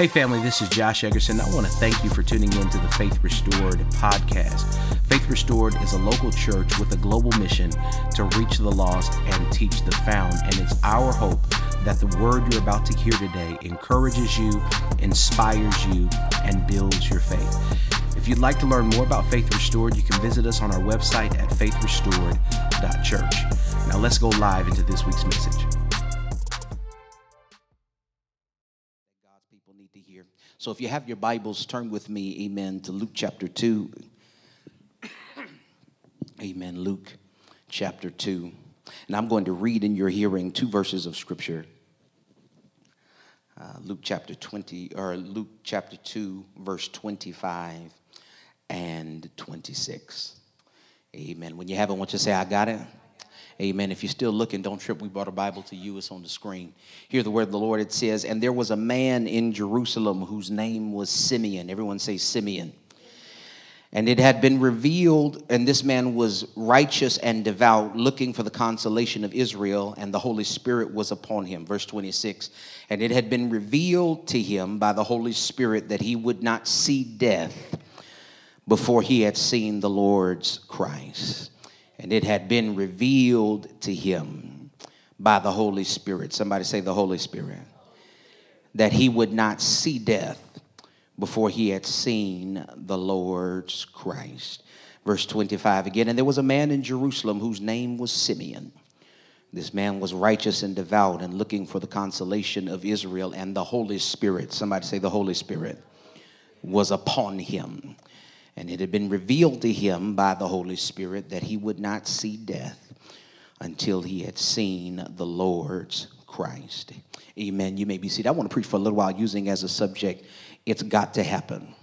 Hey, family, this is Josh Eggerson. I want to thank you for tuning in to the Faith Restored podcast. Faith Restored is a local church with a global mission to reach the lost and teach the found. And it's our hope that the word you're about to hear today encourages you, inspires you, and builds your faith. If you'd like to learn more about Faith Restored, you can visit us on our website at faithrestored.church. Now let's go live into this week's message. So if you have your Bibles, turn with me, amen, to Luke chapter 2. amen. Luke chapter 2. And I'm going to read in your hearing two verses of scripture. Uh, Luke chapter 20, or Luke chapter 2, verse 25 and 26. Amen. When you have it, I want you to say, I got it. Amen. If you're still looking, don't trip. We brought a Bible to you. It's on the screen. Hear the word of the Lord. It says, And there was a man in Jerusalem whose name was Simeon. Everyone say Simeon. And it had been revealed, and this man was righteous and devout, looking for the consolation of Israel, and the Holy Spirit was upon him. Verse 26. And it had been revealed to him by the Holy Spirit that he would not see death before he had seen the Lord's Christ. And it had been revealed to him by the Holy Spirit. Somebody say, the Holy Spirit. That he would not see death before he had seen the Lord's Christ. Verse 25 again, and there was a man in Jerusalem whose name was Simeon. This man was righteous and devout and looking for the consolation of Israel, and the Holy Spirit, somebody say the Holy Spirit, was upon him. And it had been revealed to him by the Holy Spirit that he would not see death until he had seen the Lord's Christ. Amen. You may be seated. I want to preach for a little while using as a subject it's got to happen.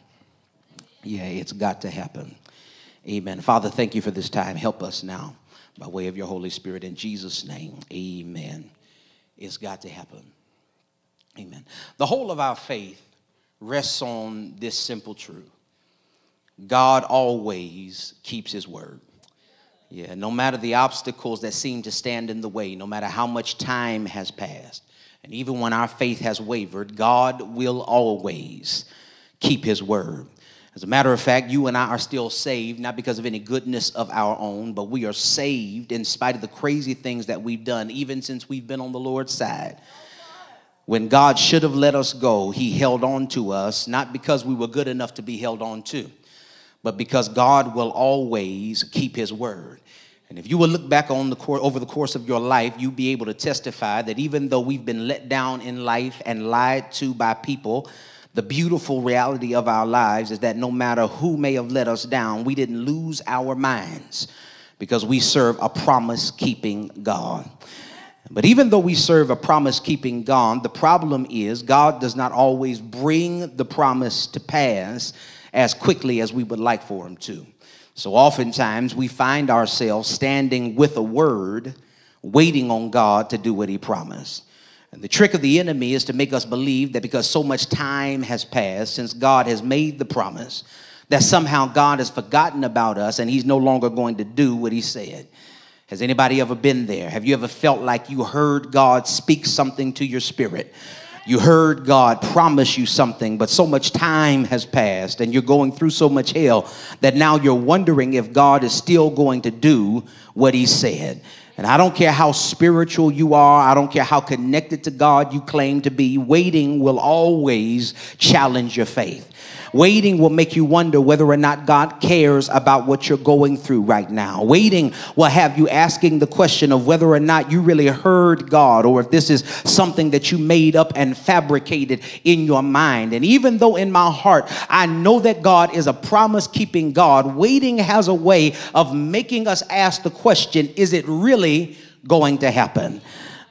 Yeah, it's got to happen. Amen. Father, thank you for this time. Help us now by way of your Holy Spirit. In Jesus' name, amen. It's got to happen. Amen. The whole of our faith rests on this simple truth God always keeps his word. Yeah, no matter the obstacles that seem to stand in the way, no matter how much time has passed, and even when our faith has wavered, God will always keep his word. As a matter of fact, you and I are still saved, not because of any goodness of our own, but we are saved in spite of the crazy things that we've done, even since we've been on the Lord's side. When God should have let us go, He held on to us, not because we were good enough to be held on to, but because God will always keep His word. And if you will look back on the course, over the course of your life, you'll be able to testify that even though we've been let down in life and lied to by people, the beautiful reality of our lives is that no matter who may have let us down, we didn't lose our minds because we serve a promise keeping God. But even though we serve a promise keeping God, the problem is God does not always bring the promise to pass as quickly as we would like for Him to. So oftentimes we find ourselves standing with a word, waiting on God to do what He promised. And the trick of the enemy is to make us believe that because so much time has passed since God has made the promise, that somehow God has forgotten about us and He's no longer going to do what He said. Has anybody ever been there? Have you ever felt like you heard God speak something to your spirit? You heard God promise you something, but so much time has passed and you're going through so much hell that now you're wondering if God is still going to do what He said. And I don't care how spiritual you are, I don't care how connected to God you claim to be, waiting will always challenge your faith. Waiting will make you wonder whether or not God cares about what you're going through right now. Waiting will have you asking the question of whether or not you really heard God or if this is something that you made up and fabricated in your mind. And even though in my heart I know that God is a promise keeping God, waiting has a way of making us ask the question is it really going to happen?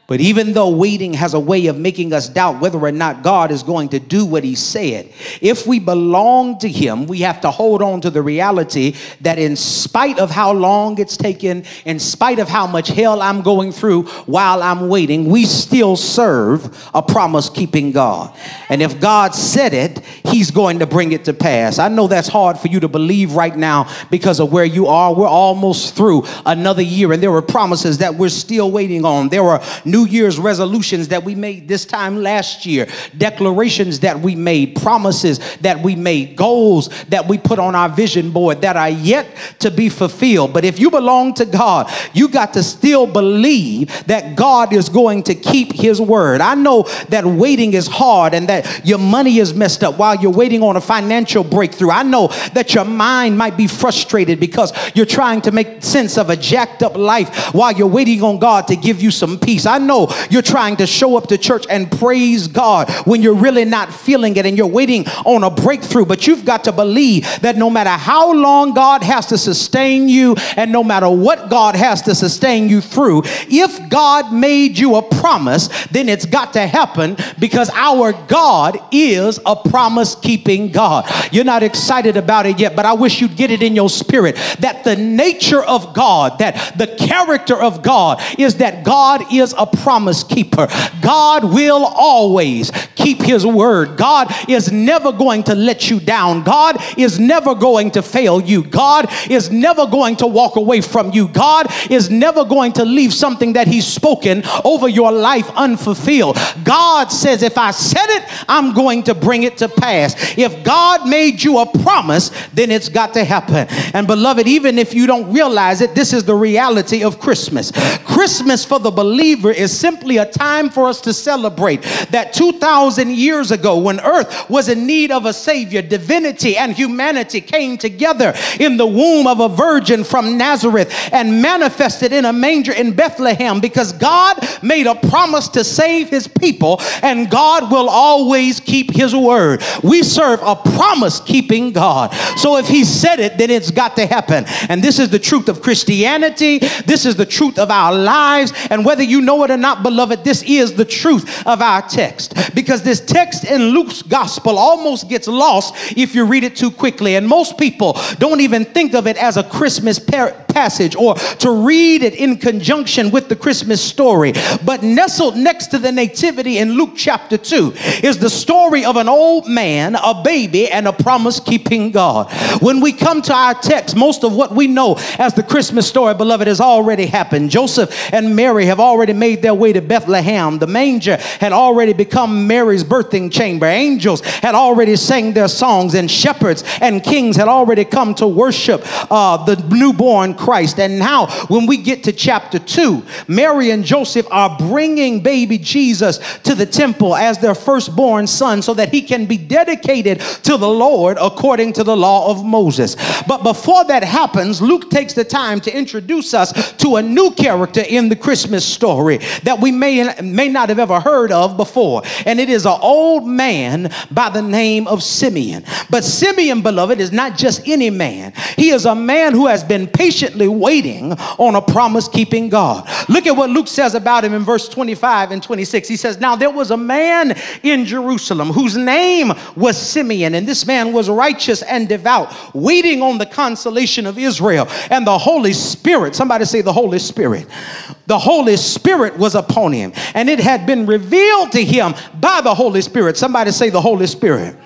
But even though waiting has a way of making us doubt whether or not God is going to do what He said, if we belong to Him, we have to hold on to the reality that in spite of how long it's taken, in spite of how much hell I'm going through while I'm waiting, we still serve a promise keeping God. And if God said it, He's going to bring it to pass. I know that's hard for you to believe right now because of where you are. We're almost through another year, and there were promises that we're still waiting on. There new New Year's resolutions that we made this time last year, declarations that we made, promises that we made, goals that we put on our vision board that are yet to be fulfilled. But if you belong to God, you got to still believe that God is going to keep his word. I know that waiting is hard and that your money is messed up while you're waiting on a financial breakthrough. I know that your mind might be frustrated because you're trying to make sense of a jacked up life while you're waiting on God to give you some peace. I know you're trying to show up to church and praise God when you're really not feeling it and you're waiting on a breakthrough, but you've got to believe that no matter how long God has to sustain you and no matter what God has to sustain you through, if God made you a promise, then it's got to happen because our God is a promise keeping God. You're not excited about it yet, but I wish you'd get it in your spirit that the nature of God, that the character of God is that God is a promise keeper. God will always keep his word. God is never going to let you down. God is never going to fail you. God is never going to walk away from you. God is never going to leave something that he's spoken over your life unfulfilled. God says, if I said it, I'm going to bring it to pass. If God made you a promise, then it's got to happen. And beloved, even if you don't realize it, this is the reality of Christmas. Christmas for the believer is simply a time for us to celebrate that 2,000 years ago, when earth was in need of a Savior, divinity and humanity came together in the womb of a virgin from Nazareth and manifested in a manger in Bethlehem because God made a promise to save his people and God will always keep his word. We serve a promise keeping God. So if he said it, then it's got to happen. And this is the truth of Christianity. This is the truth of our lives. And whether you know it or not, beloved, this is the truth of our text. Because this text in Luke's gospel almost gets lost if you read it too quickly. And most people don't even think of it as a Christmas par- passage or to read it in conjunction with the Christmas story. But nestled next to the nativity in Luke chapter 2 is the story of an old man, a baby, and a promise keeping God. When we come to our text, most of what we know as the Christmas story, beloved, has already happened. Joseph and Mary have already made their way to Bethlehem. The manger had already become Mary's birthing chamber. Angels had already sang their songs, and shepherds and kings had already come to worship uh, the newborn Christ. And now, when we get to chapter 2, Mary and Joseph are bringing baby Jesus to the temple as their firstborn son so that he can be dedicated to the Lord according to the law of Moses. But before that happens, Luke takes the time to introduce us to a new character in the Christmas story that we may, may not have ever heard of before. And it is an old man by the name of Simeon. But Simeon, beloved, is not just any man, he is a man who has been patiently waiting on a promise keeping God. Look at what Luke says about him in verse 25 and 26. He says, Now there was a man in Jerusalem whose name was Simeon, and this man was righteous and devout, waiting on the consolation of Israel. And the Holy Spirit, somebody say the Holy Spirit, the Holy Spirit was upon him, and it had been revealed to him by the Holy Spirit. Somebody say the Holy Spirit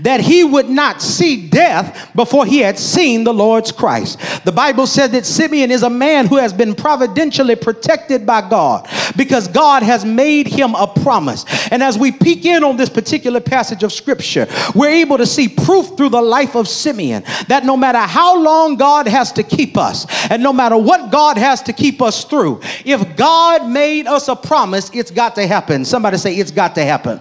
that he would not see death before he had seen the Lord's Christ. The Bible says that Simeon is a man who has been providentially protected by God because God has made him a promise. And as we peek in on this particular passage of scripture, we're able to see proof through the life of Simeon that no matter how long God has to keep us and no matter what God has to keep us through, if God made us a promise, it's got to happen. Somebody say, It's got to happen.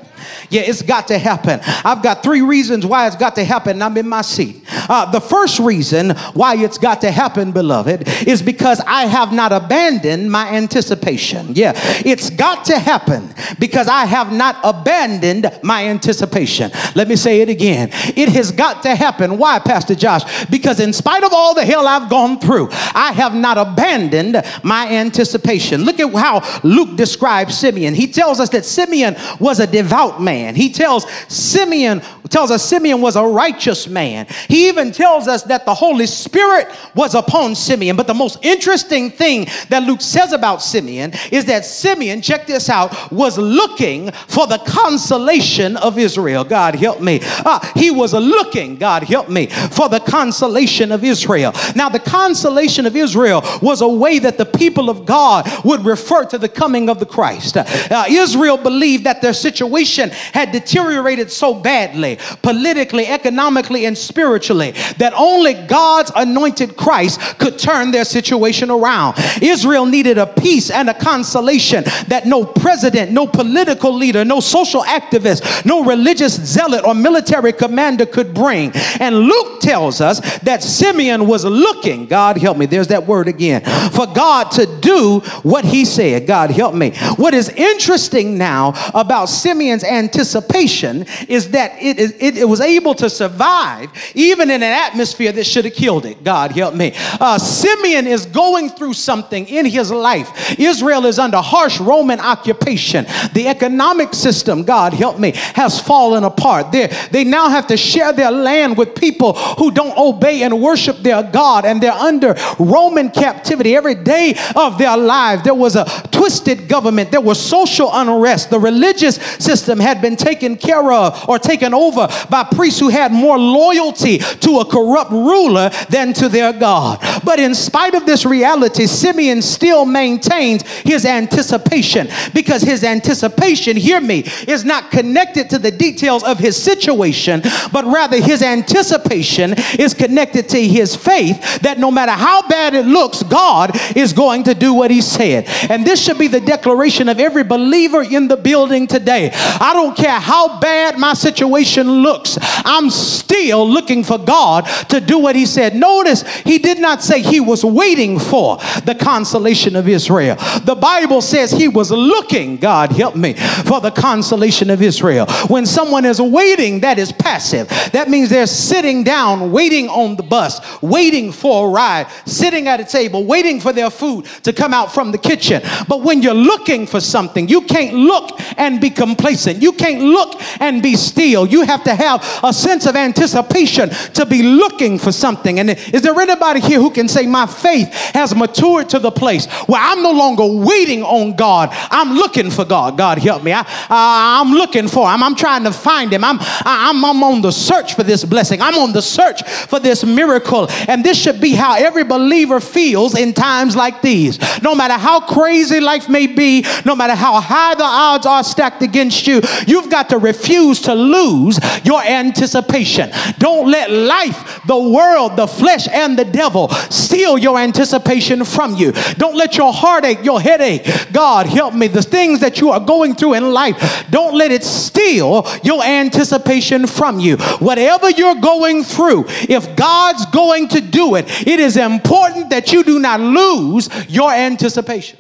Yeah, it's got to happen. I've got three reasons why it's got to happen. I'm in my seat. Uh, the first reason why it's got to happen, beloved, is because I have not abandoned my anticipation. Yeah, it's got to happen because I have not abandoned my anticipation. Let me say it again. It has got to happen. Why, Pastor Josh? Because in spite of all the hell I've gone through, I have not abandoned my anticipation. Look at how Luke describes Simeon. He tells us that Simeon was a devout man. He tells Simeon, tells us Simeon was a righteous man. He even tells us that the Holy Spirit was upon Simeon. But the most interesting thing that Luke says about Simeon is that Simeon, check this out, was looking for the consolation of Israel. God help me. Uh, he was looking, God help me, for the consolation of Israel. Now, the consolation of Israel was a way that the people of God would refer to the coming of the Christ. Uh, Israel believed that their situation had deteriorated so badly, politically, economically, and spiritually, that only God's anointed Christ could turn their situation around. Israel needed a peace and a consolation that no president, no political leader, no social activist, no religious zealot or military commander could bring. And Luke tells us that Simeon was looking, God help me, there's that word again, for God to do what he said. God help me. What is interesting now about Simeon's anticipation is that it, it, it was able to survive even in an atmosphere that should have killed it. God help me. Uh, Simeon is going through something in his life. Israel is under harsh Roman occupation. The economic system, God help me, has fallen apart. They're, they now have to share their land with people who don't obey and worship their God, and they're under Roman captivity. Every day of their lives, there was a twisted government, there was social unrest. The religious system had been taken care of or taken over by priests who had more loyalty to a corrupt ruler than to their God. But in spite of this reality, Simeon still maintains his anticipation because his anticipation, hear me, is not connected to the details of his situation, but rather his anticipation is connected to his faith that no matter how bad it looks, God is going to do what he said. And this should be the declaration of every believer in the building today. I don't care how bad my situation looks, I'm still looking for God to do what he said. Notice he did not say he was waiting for the consolation of Israel. The Bible says he was looking, God help me, for the consolation of Israel. When someone is waiting, that is passive. That means they're sitting down, waiting on the bus, waiting for a ride, sitting at a table, waiting for their food to come out from the kitchen. But when you're looking for something, you can't look and be complacent. You can't look and be still. You have to have a sense of anticipation to be looking for something. And is there anybody here who can say, My faith has matured to the place where I'm no longer waiting on God, I'm looking for God? God help me. I, I'm looking for Him. I'm trying to find Him. I'm, I'm, I'm on the search for this blessing. I'm on the search for this miracle. And this should be how every believer feels in times like these. No matter how crazy life may be, no matter how high the odds are stacked against you, you've got to refuse to lose your anticipation. Don't let life, the world, the flesh, and the devil steal your anticipation from you. Don't let your heartache, your headache, God help me, the things that you are going through in life, don't let it steal your anticipation from you. Whatever you're going through, if God's going to do it, it is important that you do not lose your anticipation.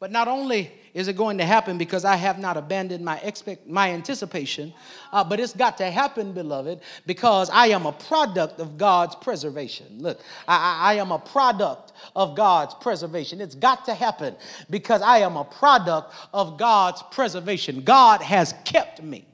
But not only is it going to happen because I have not abandoned my expect my anticipation, uh, but it's got to happen, beloved, because I am a product of God's preservation. Look, I, I am a product of God's preservation. It's got to happen because I am a product of God's preservation. God has kept me.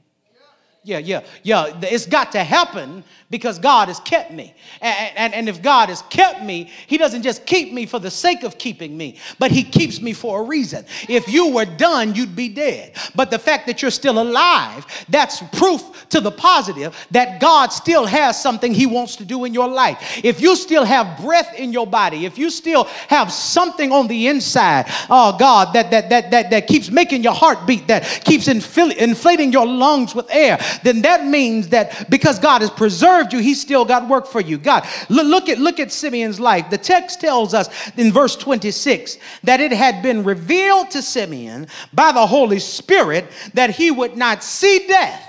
Yeah, yeah, yeah. It's got to happen because God has kept me. And, and, and, if God has kept me, He doesn't just keep me for the sake of keeping me, but He keeps me for a reason. If you were done, you'd be dead. But the fact that you're still alive, that's proof to the positive that God still has something He wants to do in your life. If you still have breath in your body, if you still have something on the inside, oh God, that, that, that, that, that keeps making your heart beat, that keeps inflating your lungs with air, then that means that because God has preserved you, He's still got work for you. God, look at look at Simeon's life. The text tells us in verse 26 that it had been revealed to Simeon by the Holy Spirit that he would not see death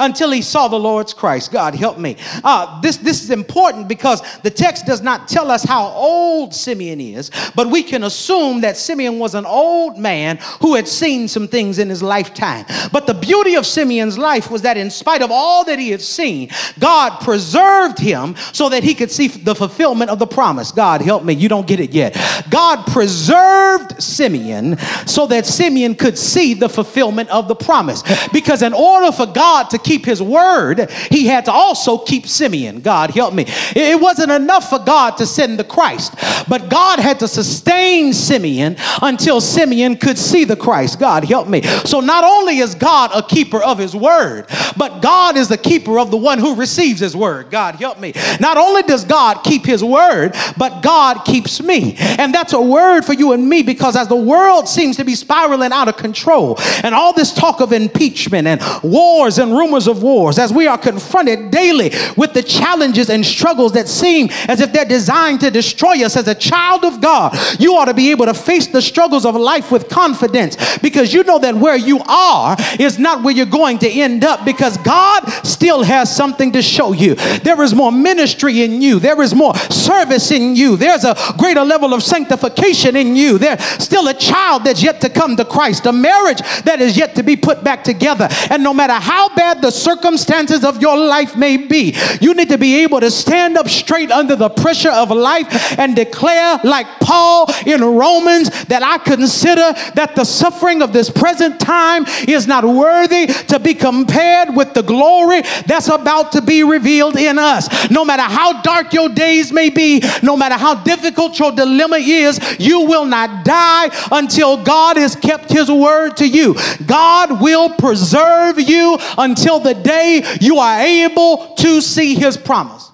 until he saw the Lord's Christ. God help me. Uh, this, this is important because the text does not tell us how old Simeon is, but we can assume that Simeon was an old man who had seen some things in his lifetime. But the beauty of Simeon's life was that in spite of all that he had seen, God preserved him so that he could see the fulfillment of the promise. God help me, you don't get it yet. God preserved Simeon so that Simeon could see the fulfillment of the promise. Because in order for God to keep his word, he had to also keep Simeon. God help me. It wasn't enough for God to send the Christ, but God had to sustain Simeon until Simeon could see the Christ. God help me. So not only is God a keeper of his word, but God is the keeper of the one who receives his word. God help me. Not only does God keep his word, but God keeps me. And that's a word for you and me because as the world seems to be spiraling out of control and all this talk of impeachment and wars and rumors rumors of wars, as we are confronted daily with the challenges and struggles that seem as if they're designed to destroy us as a child of God, you ought to be able to face the struggles of life with confidence because you know that where you are is not where you're going to end up because God still has something to show you. There is more ministry in you, there is more service in you, there's a greater level of sanctification in you. There's still a child that's yet to come to Christ, a marriage that is yet to be put back together. And no matter how bad the circumstances of your life may be, you need to be able to stand up straight under the pressure of life and declare, like Paul in Romans, that I consider that the suffering of this present time is not worthy to be compared with the glory that's about to be revealed in us. No matter how dark your days may be, no matter how difficult your dilemma is, you will not die until God has kept his word to you. God will preserve you until until the day you are able to see his promise.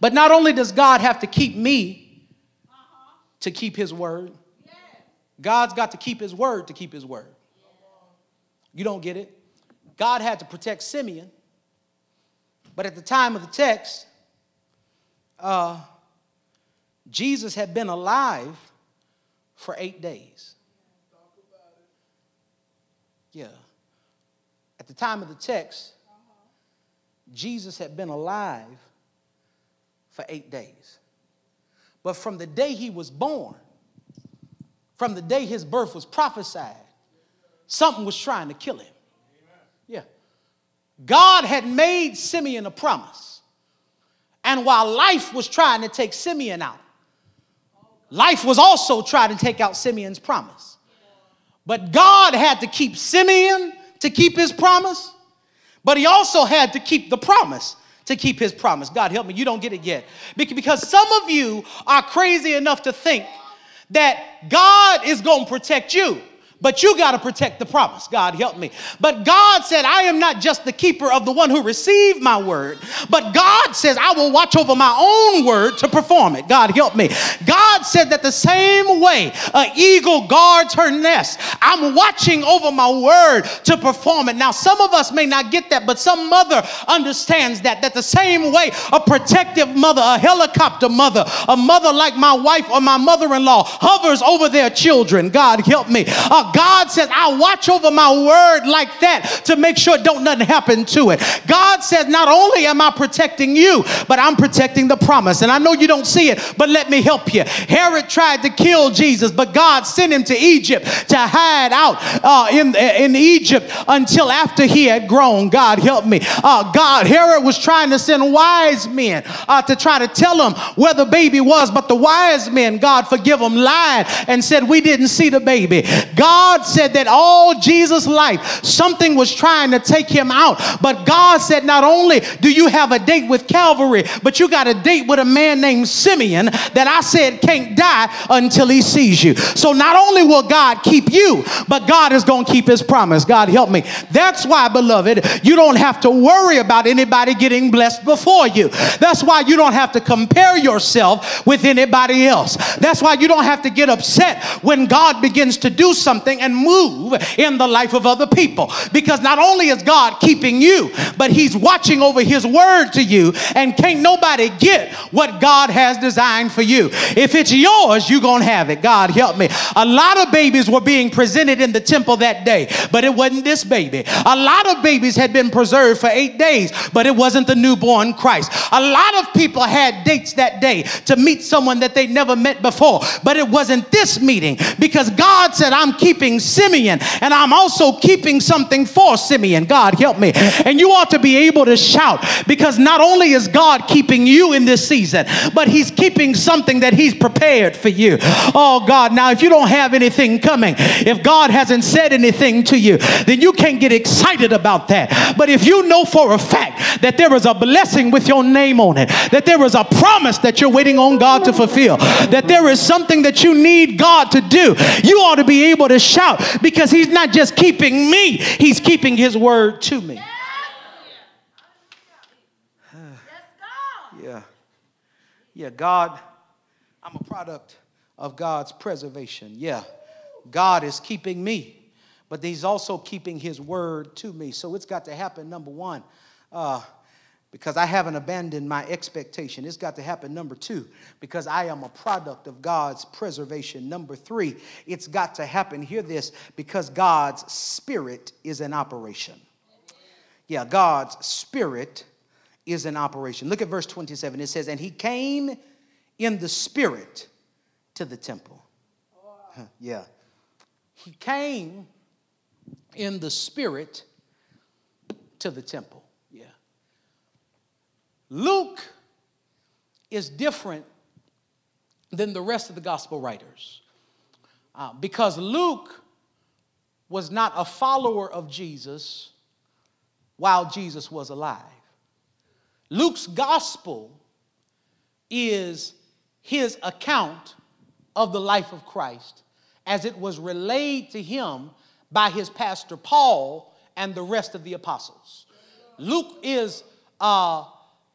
But not only does God have to keep me to keep his word, God's got to keep his word to keep his word. You don't get it? God had to protect Simeon, but at the time of the text, uh, Jesus had been alive for eight days. Yeah the time of the text, Jesus had been alive for eight days. But from the day he was born, from the day his birth was prophesied, something was trying to kill him. Yeah. God had made Simeon a promise. And while life was trying to take Simeon out, life was also trying to take out Simeon's promise. But God had to keep Simeon to keep his promise, but he also had to keep the promise to keep his promise. God help me, you don't get it yet. Because some of you are crazy enough to think that God is going to protect you but you got to protect the promise. God help me. But God said, I am not just the keeper of the one who received my word, but God says, I will watch over my own word to perform it. God help me. God said that the same way an eagle guards her nest, I'm watching over my word to perform it. Now, some of us may not get that, but some mother understands that, that the same way a protective mother, a helicopter mother, a mother like my wife or my mother in law hovers over their children. God help me. God says, I watch over my word like that to make sure don't nothing happen to it. God says, not only am I protecting you, but I'm protecting the promise. And I know you don't see it, but let me help you. Herod tried to kill Jesus, but God sent him to Egypt to hide out uh, in, in Egypt until after he had grown. God help me. Uh, God, Herod was trying to send wise men uh, to try to tell him where the baby was, but the wise men, God forgive them, lied and said, We didn't see the baby. God God said that all Jesus' life, something was trying to take him out. But God said, not only do you have a date with Calvary, but you got a date with a man named Simeon that I said can't die until he sees you. So not only will God keep you, but God is going to keep his promise. God help me. That's why, beloved, you don't have to worry about anybody getting blessed before you. That's why you don't have to compare yourself with anybody else. That's why you don't have to get upset when God begins to do something something and move in the life of other people. Because not only is God keeping you, but He's watching over His word to you, and can't nobody get what God has designed for you. If it's yours, you're going to have it. God help me. A lot of babies were being presented in the temple that day, but it wasn't this baby. A lot of babies had been preserved for eight days, but it wasn't the newborn Christ. A lot of people had dates that day to meet someone that they never met before, but it wasn't this meeting because God said, I'm keeping Simeon and I'm also keeping something for Simeon. God help me. And you ought to be able to shout because not only is God keeping you in this season, but He's keeping something that He's prepared for you. Oh God, now if you don't have anything coming, if God hasn't said anything to you, then you can't get excited about that. But if you know for a fact that there is a blessing with your name on it, that there is a promise that you're waiting on God to fulfill, that there is something that you need God to do, you ought to be able to shout because He's not just keeping me, He's keeping His word to me. Yeah. Yeah, God, I'm a product of God's preservation. Yeah, God is keeping me, but He's also keeping His word to me. So it's got to happen, number one. Uh, because I haven't abandoned my expectation. It's got to happen, number two, because I am a product of God's preservation. Number three, it's got to happen, hear this, because God's spirit is in operation. Yeah, God's spirit is in operation. Look at verse 27. It says, And he came in the spirit to the temple. Yeah. He came in the spirit to the temple. Luke is different than the rest of the gospel writers uh, because Luke was not a follower of Jesus while Jesus was alive. Luke's gospel is his account of the life of Christ as it was relayed to him by his pastor Paul and the rest of the apostles. Luke is uh,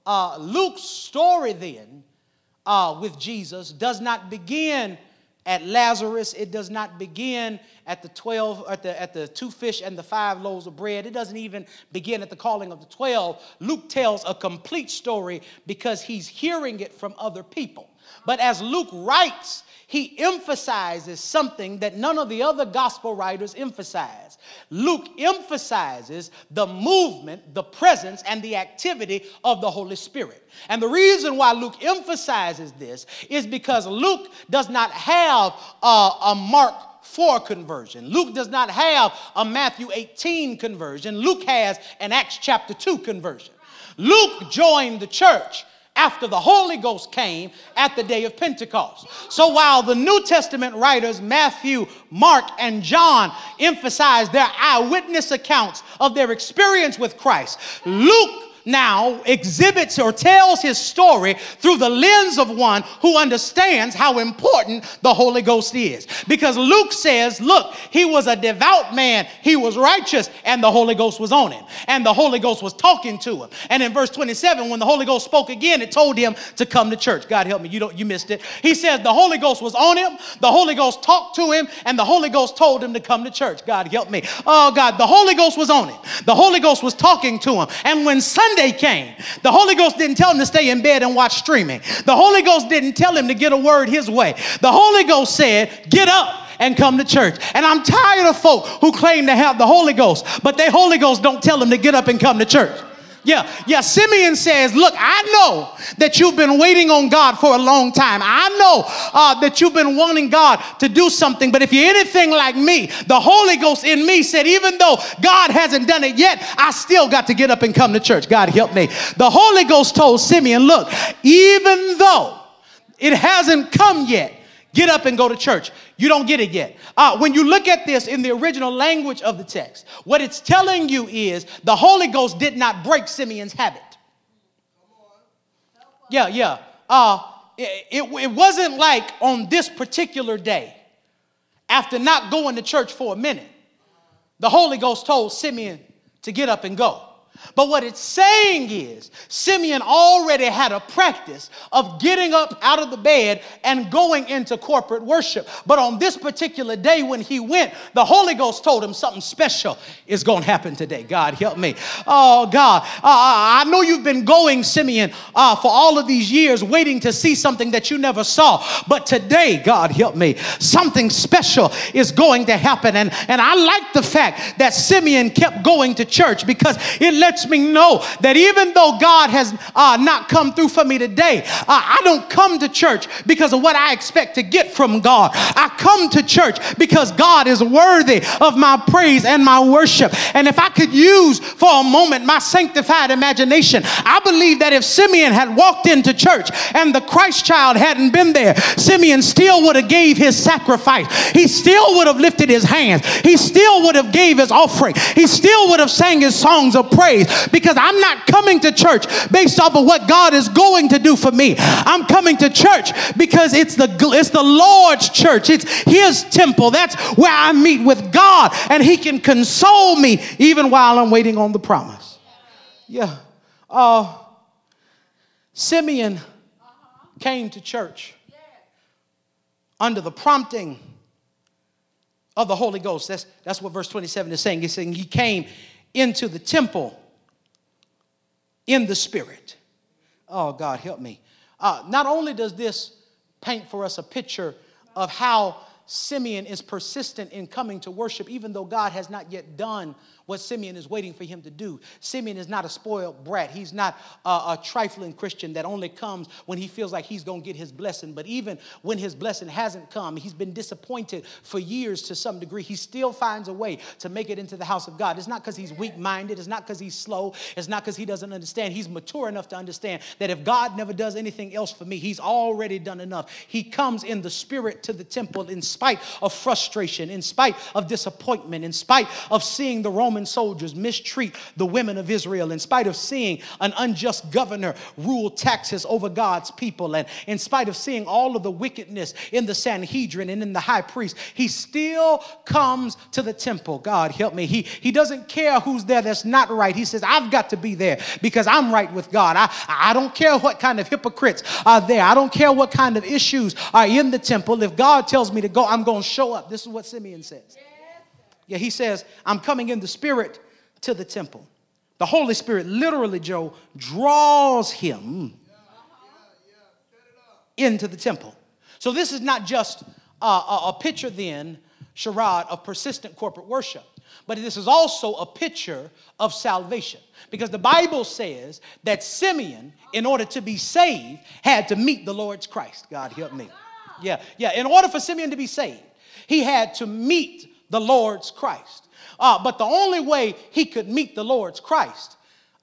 uh, Luke's story then uh, with Jesus does not begin at Lazarus. It does not begin at the 12, at the, at the two fish and the five loaves of bread. It doesn't even begin at the calling of the 12. Luke tells a complete story because he's hearing it from other people. But as Luke writes, he emphasizes something that none of the other gospel writers emphasize. Luke emphasizes the movement, the presence, and the activity of the Holy Spirit. And the reason why Luke emphasizes this is because Luke does not have a, a Mark 4 conversion. Luke does not have a Matthew 18 conversion. Luke has an Acts chapter 2 conversion. Luke joined the church after the Holy Ghost came at the day of Pentecost. So while the New Testament writers, Matthew, Mark, and John, emphasize their eyewitness accounts of their experience with Christ, Luke now exhibits or tells his story through the lens of one who understands how important the Holy Ghost is. Because Luke says, look, he was a devout man, he was righteous, and the Holy Ghost was on him. And the Holy Ghost was talking to him. And in verse 27, when the Holy Ghost spoke again, it told him to come to church. God help me, you don't you missed it. He says the Holy Ghost was on him, the Holy Ghost talked to him, and the Holy Ghost told him to come to church. God help me. Oh God, the Holy Ghost was on him. The Holy Ghost was talking to him. And when Sunday Sunday came, the Holy Ghost didn't tell him to stay in bed and watch streaming. The Holy Ghost didn't tell him to get a word his way. The Holy Ghost said, Get up and come to church. And I'm tired of folk who claim to have the Holy Ghost, but their Holy Ghost don't tell them to get up and come to church. Yeah, yeah. Simeon says, Look, I know that you've been waiting on God for a long time. I know uh, that you've been wanting God to do something, but if you're anything like me, the Holy Ghost in me said, Even though God hasn't done it yet, I still got to get up and come to church. God help me. The Holy Ghost told Simeon, Look, even though it hasn't come yet, Get up and go to church. You don't get it yet. Uh, when you look at this in the original language of the text, what it's telling you is the Holy Ghost did not break Simeon's habit. Yeah, yeah. Uh, it, it, it wasn't like on this particular day, after not going to church for a minute, the Holy Ghost told Simeon to get up and go. But what it's saying is, Simeon already had a practice of getting up out of the bed and going into corporate worship. But on this particular day when he went, the Holy Ghost told him something special is going to happen today. God, help me. Oh, God. Uh, I know you've been going, Simeon, uh, for all of these years, waiting to see something that you never saw. But today, God, help me, something special is going to happen. And, and I like the fact that Simeon kept going to church because it lets me know that even though God has uh, not come through for me today, uh, I don't come to church because of what I expect to get from God. I come to church because God is worthy of my praise and my worship. And if I could use for a moment my sanctified imagination, I believe that if Simeon had walked into church and the Christ child hadn't been there, Simeon still would have gave his sacrifice. He still would have lifted his hands. He still would have gave his offering. He still would have sang his songs of praise because I'm not coming to church based off of what God is going to do for me. I'm coming to church because it's the it's the Lord's church. It's his temple. That's where I meet with God and he can console me even while I'm waiting on the promise. Yeah. Uh, Simeon came to church under the prompting of the Holy Ghost. That's, that's what verse 27 is saying. He's saying he came into the temple in the spirit. Oh, God, help me. Uh, not only does this paint for us a picture of how Simeon is persistent in coming to worship, even though God has not yet done what Simeon is waiting for him to do. Simeon is not a spoiled brat. He's not a, a trifling Christian that only comes when he feels like he's going to get his blessing. But even when his blessing hasn't come, he's been disappointed for years to some degree. He still finds a way to make it into the house of God. It's not because he's weak minded, it's not because he's slow, it's not because he doesn't understand. He's mature enough to understand that if God never does anything else for me, he's already done enough. He comes in the spirit to the temple in spite of frustration, in spite of disappointment, in spite of seeing the Roman Roman soldiers mistreat the women of Israel in spite of seeing an unjust governor rule taxes over God's people. And in spite of seeing all of the wickedness in the Sanhedrin and in the high priest, he still comes to the temple. God help me. He, he doesn't care who's there that's not right. He says, I've got to be there because I'm right with God. I, I don't care what kind of hypocrites are there. I don't care what kind of issues are in the temple. If God tells me to go, I'm going to show up. This is what Simeon says. Yeah, he says, I'm coming in the spirit to the temple. The Holy Spirit literally, Joe, draws him into the temple. So this is not just a, a, a picture then, Sherrod, of persistent corporate worship, but this is also a picture of salvation. Because the Bible says that Simeon, in order to be saved, had to meet the Lord's Christ. God help me. Yeah, yeah. In order for Simeon to be saved, he had to meet the Lord's Christ. Uh, but the only way he could meet the Lord's Christ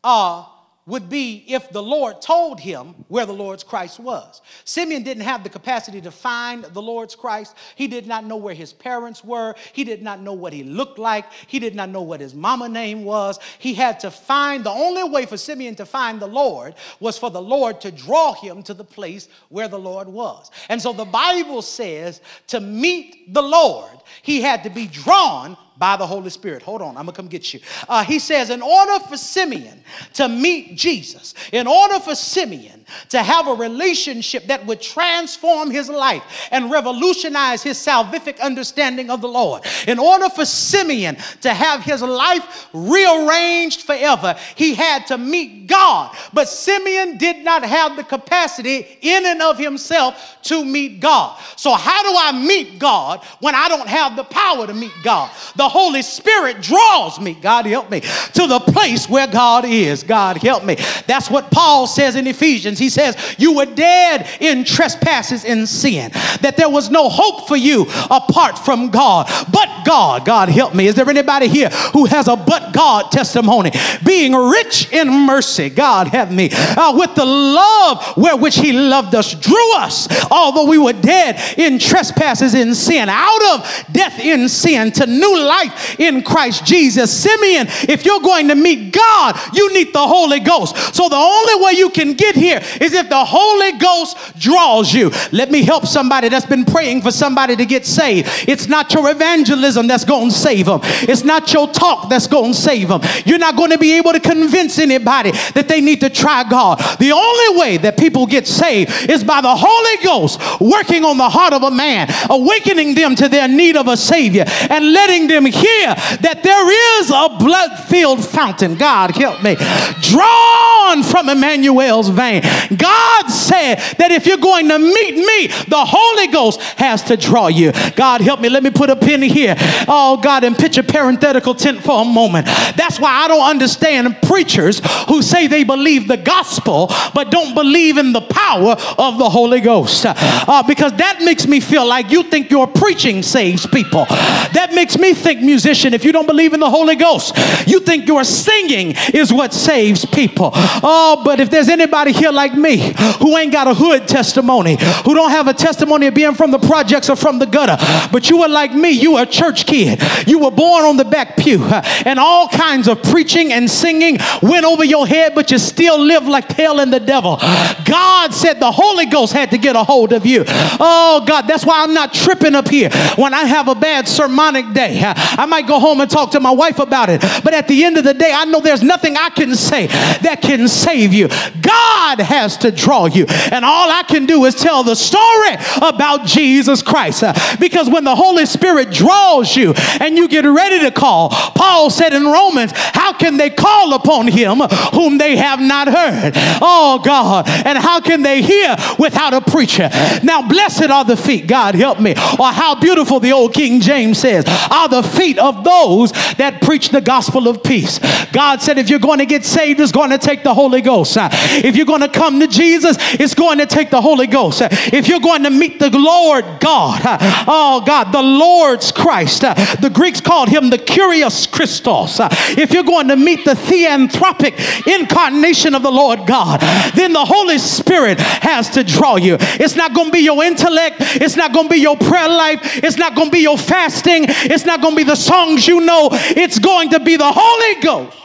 uh, would be if the Lord told him where the Lord's Christ was. Simeon didn't have the capacity to find the Lord's Christ. He did not know where his parents were. He did not know what he looked like. He did not know what his mama name was. He had to find, the only way for Simeon to find the Lord was for the Lord to draw him to the place where the Lord was. And so the Bible says to meet the Lord, he had to be drawn by the Holy Spirit. Hold on, I'm gonna come get you. Uh, he says, in order for Simeon to meet Jesus, in order for Simeon to have a relationship that would transform his life and revolutionize his salvific understanding of the Lord, in order for Simeon to have his life rearranged forever, he had to meet God. But Simeon did not have the capacity in and of himself to meet God. So, how do I meet God when I don't have the power to meet God? The Holy Spirit draws me, God help me, to the place where God is. God help me. That's what Paul says in Ephesians. He says, You were dead in trespasses and sin, that there was no hope for you apart from God. But God, God help me. Is there anybody here who has a but God testimony? Being rich in mercy, God help me, uh, with the love wherewith He loved us, drew us, although we were dead in trespasses in sin, out of death in sin to new life in Christ Jesus. Simeon, if you're going to meet God, you need the Holy Ghost. So the only way you can get here is if the Holy Ghost draws you. Let me help somebody that's been praying for somebody to get saved. It's not your evangelism that's going to save them, it's not your talk that's going to save them. You're not going to be able to convince anybody that they need to try God. The only way that people get saved is by the Holy Ghost working on the heart of a man, awakening them to their need of a Savior, and letting them hear that there is a blood filled fountain. God help me. Drawn from Emmanuel's vein. God said that if you're going to meet me, the Holy Ghost has to draw you. God help me. Let me put a pin here. Oh, God, and pitch a parenthetical tent for a moment. That's why I don't understand preachers who say they believe the gospel but don't believe in the power of the Holy Ghost. Uh, because that makes me feel like you think your preaching saves people. That makes me think, musician, if you don't believe in the Holy Ghost, you think your singing is what saves people. Oh, but if there's anybody here like me who ain't got a hood testimony, who don't have a testimony of being from the projects or from the gutter, but you were like me, you were a church kid. You were born on the back pew, and all kinds of preaching and singing went over your head, but you still live like hell and the devil. God said the Holy Ghost had to get a hold of you. Oh, God, that's why I'm not tripping up here when I have a bad sermonic day. I might go home and talk to my wife about it, but at the end of the day, I know there's nothing I can say that can save you. God has to draw you, and all I can do is tell the story about Jesus Christ. Because when the Holy Spirit draws you and you get ready to call, Paul said in Romans, How can they call upon him whom they have not heard? Oh, God. And how can they hear without a preacher? Now, blessed are the feet, God help me. Or how beautiful the old King James says, are the feet of those that preach the gospel of peace. God said, if you're going to get saved, it's going to take the Holy Ghost. If you're going to come to Jesus, it's going to take the Holy Ghost. If you're going to meet the Lord God, oh God, the Lord's Christ, the Greeks called him the Kyrios Christos. If you're going to meet the theanthropic incarnation of the Lord God, then the Holy Spirit has to draw you. It's not going to be your intellect, it's not going to be your prayer life, it's not going to be your fasting, it's not going to be the songs you know, it's going to be the Holy Ghost.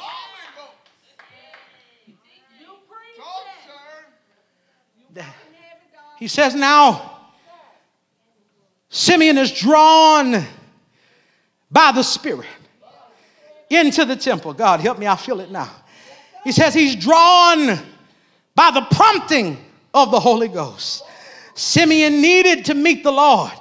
He says, Now, Simeon is drawn by the Spirit into the temple. God, help me, I feel it now. He says he's drawn by the prompting of the Holy Ghost. Simeon needed to meet the Lord,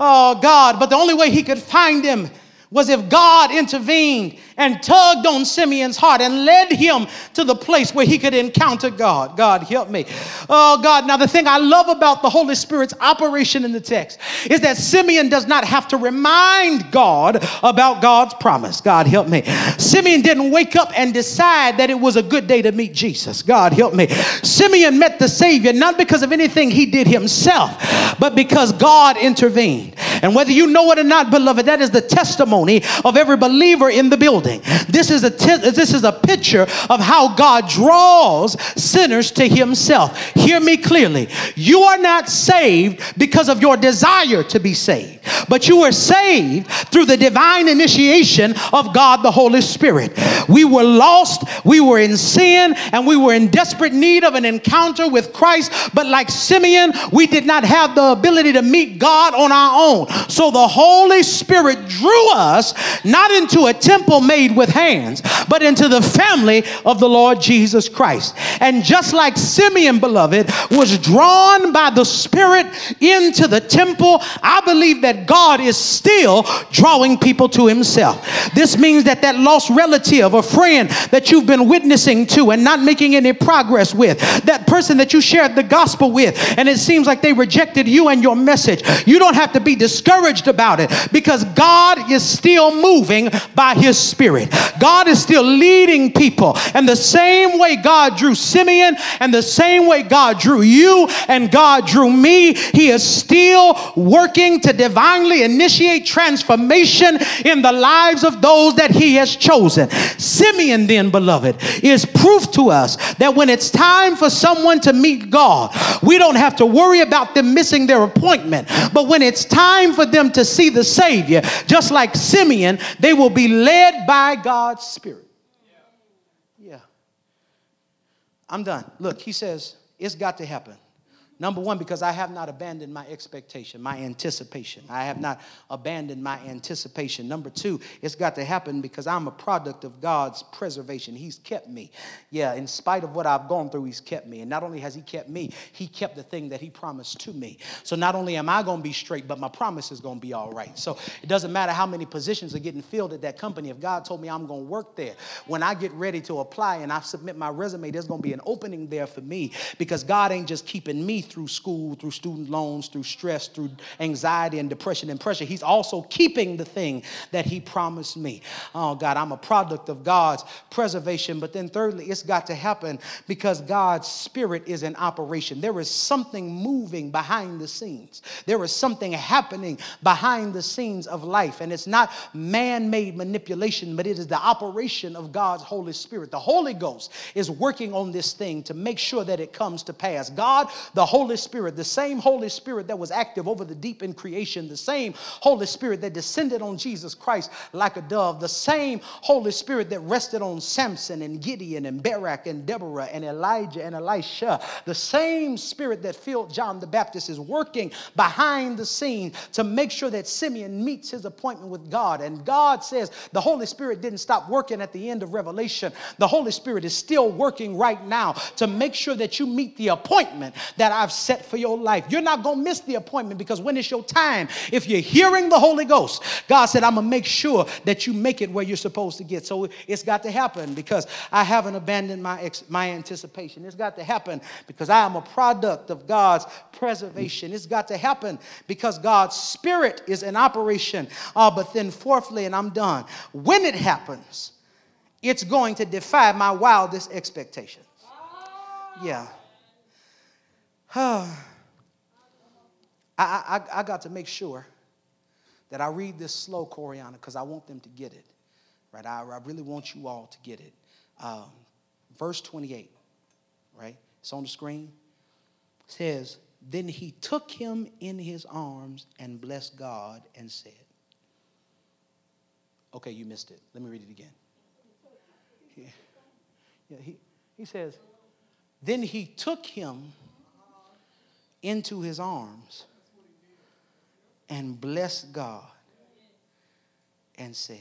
oh God, but the only way he could find him was if God intervened and tugged on Simeon's heart and led him to the place where he could encounter God. God, help me. Oh, God. Now, the thing I love about the Holy Spirit's operation in the text is that Simeon does not have to remind God about God's promise. God, help me. Simeon didn't wake up and decide that it was a good day to meet Jesus. God, help me. Simeon met the Savior not because of anything he did himself, but because God intervened. And whether you know it or not, beloved, that is the testimony of every believer in the building. This is a t- this is a picture of how God draws sinners to himself. Hear me clearly. You are not saved because of your desire to be saved, but you were saved through the divine initiation of God the Holy Spirit. We were lost, we were in sin, and we were in desperate need of an encounter with Christ, but like Simeon, we did not have the ability to meet God on our own. So the Holy Spirit drew us not into a temple made with hands, but into the family of the Lord Jesus Christ. And just like Simeon, beloved, was drawn by the Spirit into the temple, I believe that God is still drawing people to Himself. This means that that lost relative or friend that you've been witnessing to and not making any progress with, that person that you shared the gospel with, and it seems like they rejected you and your message, you don't have to be discouraged about it because God is still moving by His Spirit. God is still leading people. And the same way God drew Simeon, and the same way God drew you, and God drew me, He is still working to divinely initiate transformation in the lives of those that He has chosen. Simeon, then, beloved, is proof to us that when it's time for someone to meet God, we don't have to worry about them missing their appointment. But when it's time time for them to see the Savior, just like Simeon, they will be led by God's Spirit. Yeah. I'm done. Look, he says, it's got to happen. Number one, because I have not abandoned my expectation, my anticipation. I have not abandoned my anticipation. Number two, it's got to happen because I'm a product of God's preservation. He's kept me. Yeah, in spite of what I've gone through, He's kept me. And not only has He kept me, He kept the thing that He promised to me. So not only am I going to be straight, but my promise is going to be all right. So it doesn't matter how many positions are getting filled at that company. If God told me I'm going to work there, when I get ready to apply and I submit my resume, there's going to be an opening there for me because God ain't just keeping me through school, through student loans, through stress, through anxiety and depression and pressure. He's also keeping the thing that He promised me. Oh, God, I'm a product of God's preservation. But then, thirdly, it's got to happen because God's Spirit is in operation. There is something moving behind the scenes, there is something happening behind the scenes of life. And it's not man made manipulation, but it is the operation of God's Holy Spirit. The Holy Ghost is working on this thing to make sure that it comes to pass. God, the Holy Spirit, the same Holy Spirit that was active over the deep in creation, the same Holy Spirit that descended on Jesus Christ like a dove, the same Holy Spirit that rested on Samson and Gideon and Barak and Deborah and Elijah and Elisha, the same Spirit that filled John the Baptist is working behind the scene to make sure that Simeon meets his appointment with God. And God says the Holy Spirit didn't stop working at the end of Revelation. The Holy Spirit is still working right now to make sure that you meet the appointment that I've set for your life. You're not going to miss the appointment because when it's your time, if you're hearing the Holy Ghost, God said, I'm going to make sure that you make it where you're supposed to get. So it's got to happen because I haven't abandoned my, ex- my anticipation. It's got to happen because I am a product of God's preservation. It's got to happen because God's Spirit is in operation. Uh, but then, fourthly, and I'm done, when it happens, it's going to defy my wildest expectations. Yeah. I, I, I got to make sure that I read this slow, Coriana, because I want them to get it. Right? I, I really want you all to get it. Um, verse 28, right? It's on the screen. It says, Then he took him in his arms and blessed God and said, Okay, you missed it. Let me read it again. Yeah, yeah he, he says, Then he took him into his arms and blessed God and said,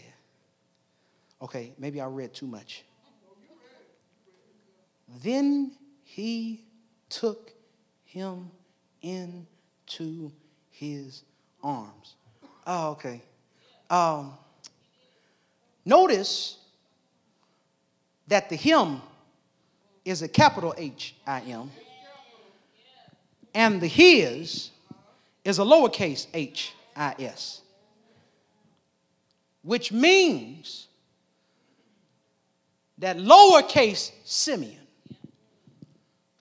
Okay, maybe I read too much. Then he took him into his arms. Oh, okay. Um, notice that the him is a capital H I M and the his is a lowercase h i s, which means that lowercase Simeon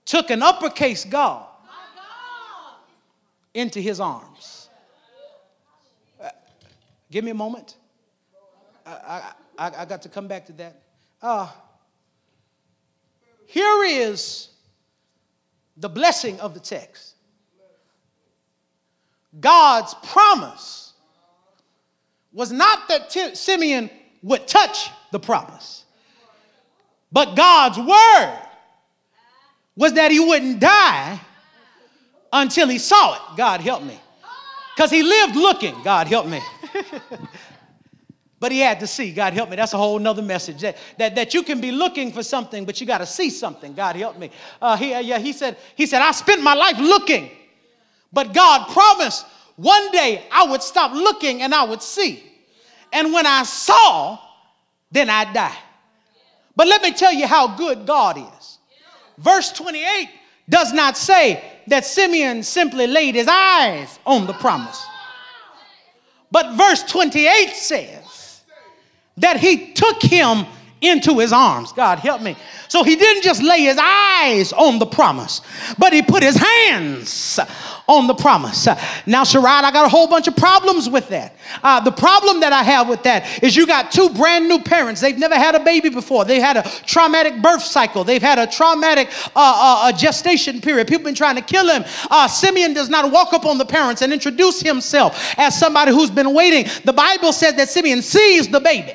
took an uppercase God into his arms. Uh, give me a moment. I, I, I, got to come back to that. Uh, here is the blessing of the text. God's promise was not that Simeon would touch the promise, but God's word was that he wouldn't die until he saw it. God help me. Because he lived looking. God help me. But he had to see. God help me. That's a whole nother message. That, that, that you can be looking for something, but you got to see something. God help me. Uh, he, uh, yeah, he said, he said, I spent my life looking, but God promised one day I would stop looking and I would see. And when I saw, then I'd die. But let me tell you how good God is. Verse 28 does not say that Simeon simply laid his eyes on the promise. But verse 28 says, that he took him into his arms. God help me. So he didn't just lay his eyes on the promise, but he put his hands on the promise. Now, Sherrod, I got a whole bunch of problems with that. Uh, the problem that I have with that is you got two brand new parents. They've never had a baby before. They had a traumatic birth cycle. They've had a traumatic uh, uh, gestation period. People been trying to kill him. Uh, Simeon does not walk up on the parents and introduce himself as somebody who's been waiting. The Bible says that Simeon sees the baby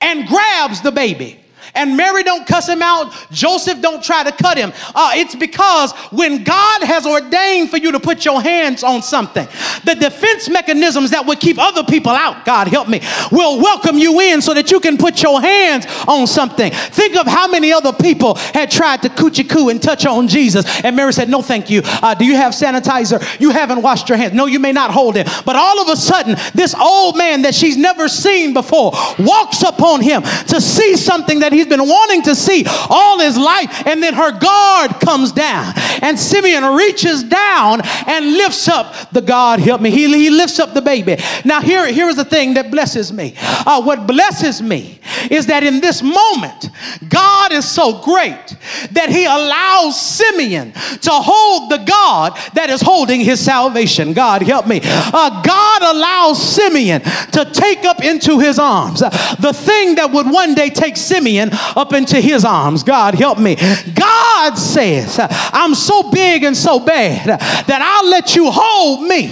and grabs the baby and Mary don't cuss him out. Joseph don't try to cut him. Uh, it's because when God has ordained for you to put your hands on something, the defense mechanisms that would keep other people out, God help me, will welcome you in so that you can put your hands on something. Think of how many other people had tried to coochie coo and touch on Jesus. And Mary said, No, thank you. Uh, do you have sanitizer? You haven't washed your hands. No, you may not hold it. But all of a sudden, this old man that she's never seen before walks upon him to see something that he's been wanting to see all his life. And then her guard comes down. And Simeon reaches down and lifts up the God, help me. He, he lifts up the baby. Now, here, here is the thing that blesses me. Uh, what blesses me is that in this moment, God is so great that he allows Simeon to hold the God that is holding his salvation. God, help me. Uh, God allows Simeon to take up into his arms the thing that would one day take Simeon up into his arms. God, help me. God says, I'm so big and so bad that I'll let you hold me,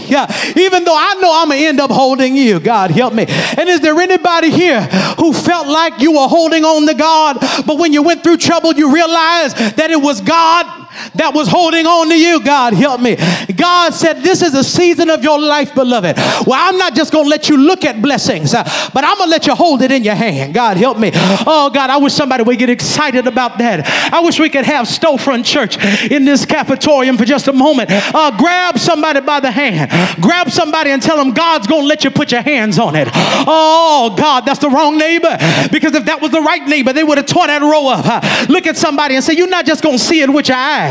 even though I know I'm going to end up holding you. God, help me. And is there anybody here who felt like you were holding on to God, but when you went through trouble, you realized that it was God? That was holding on to you. God, help me. God said, This is a season of your life, beloved. Well, I'm not just going to let you look at blessings, uh, but I'm going to let you hold it in your hand. God, help me. Oh, God, I wish somebody would get excited about that. I wish we could have Storefront Church in this cafetorium for just a moment. Uh, grab somebody by the hand, grab somebody and tell them God's going to let you put your hands on it. Oh, God, that's the wrong neighbor. Because if that was the right neighbor, they would have tore that row up. Uh, look at somebody and say, You're not just going to see it with your eyes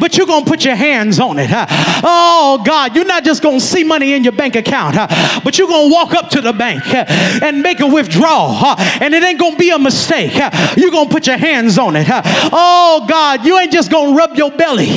but you're going to put your hands on it. Oh, God, you're not just going to see money in your bank account, but you're going to walk up to the bank and make a withdrawal, and it ain't going to be a mistake. You're going to put your hands on it. Oh, God, you ain't just going to rub your belly,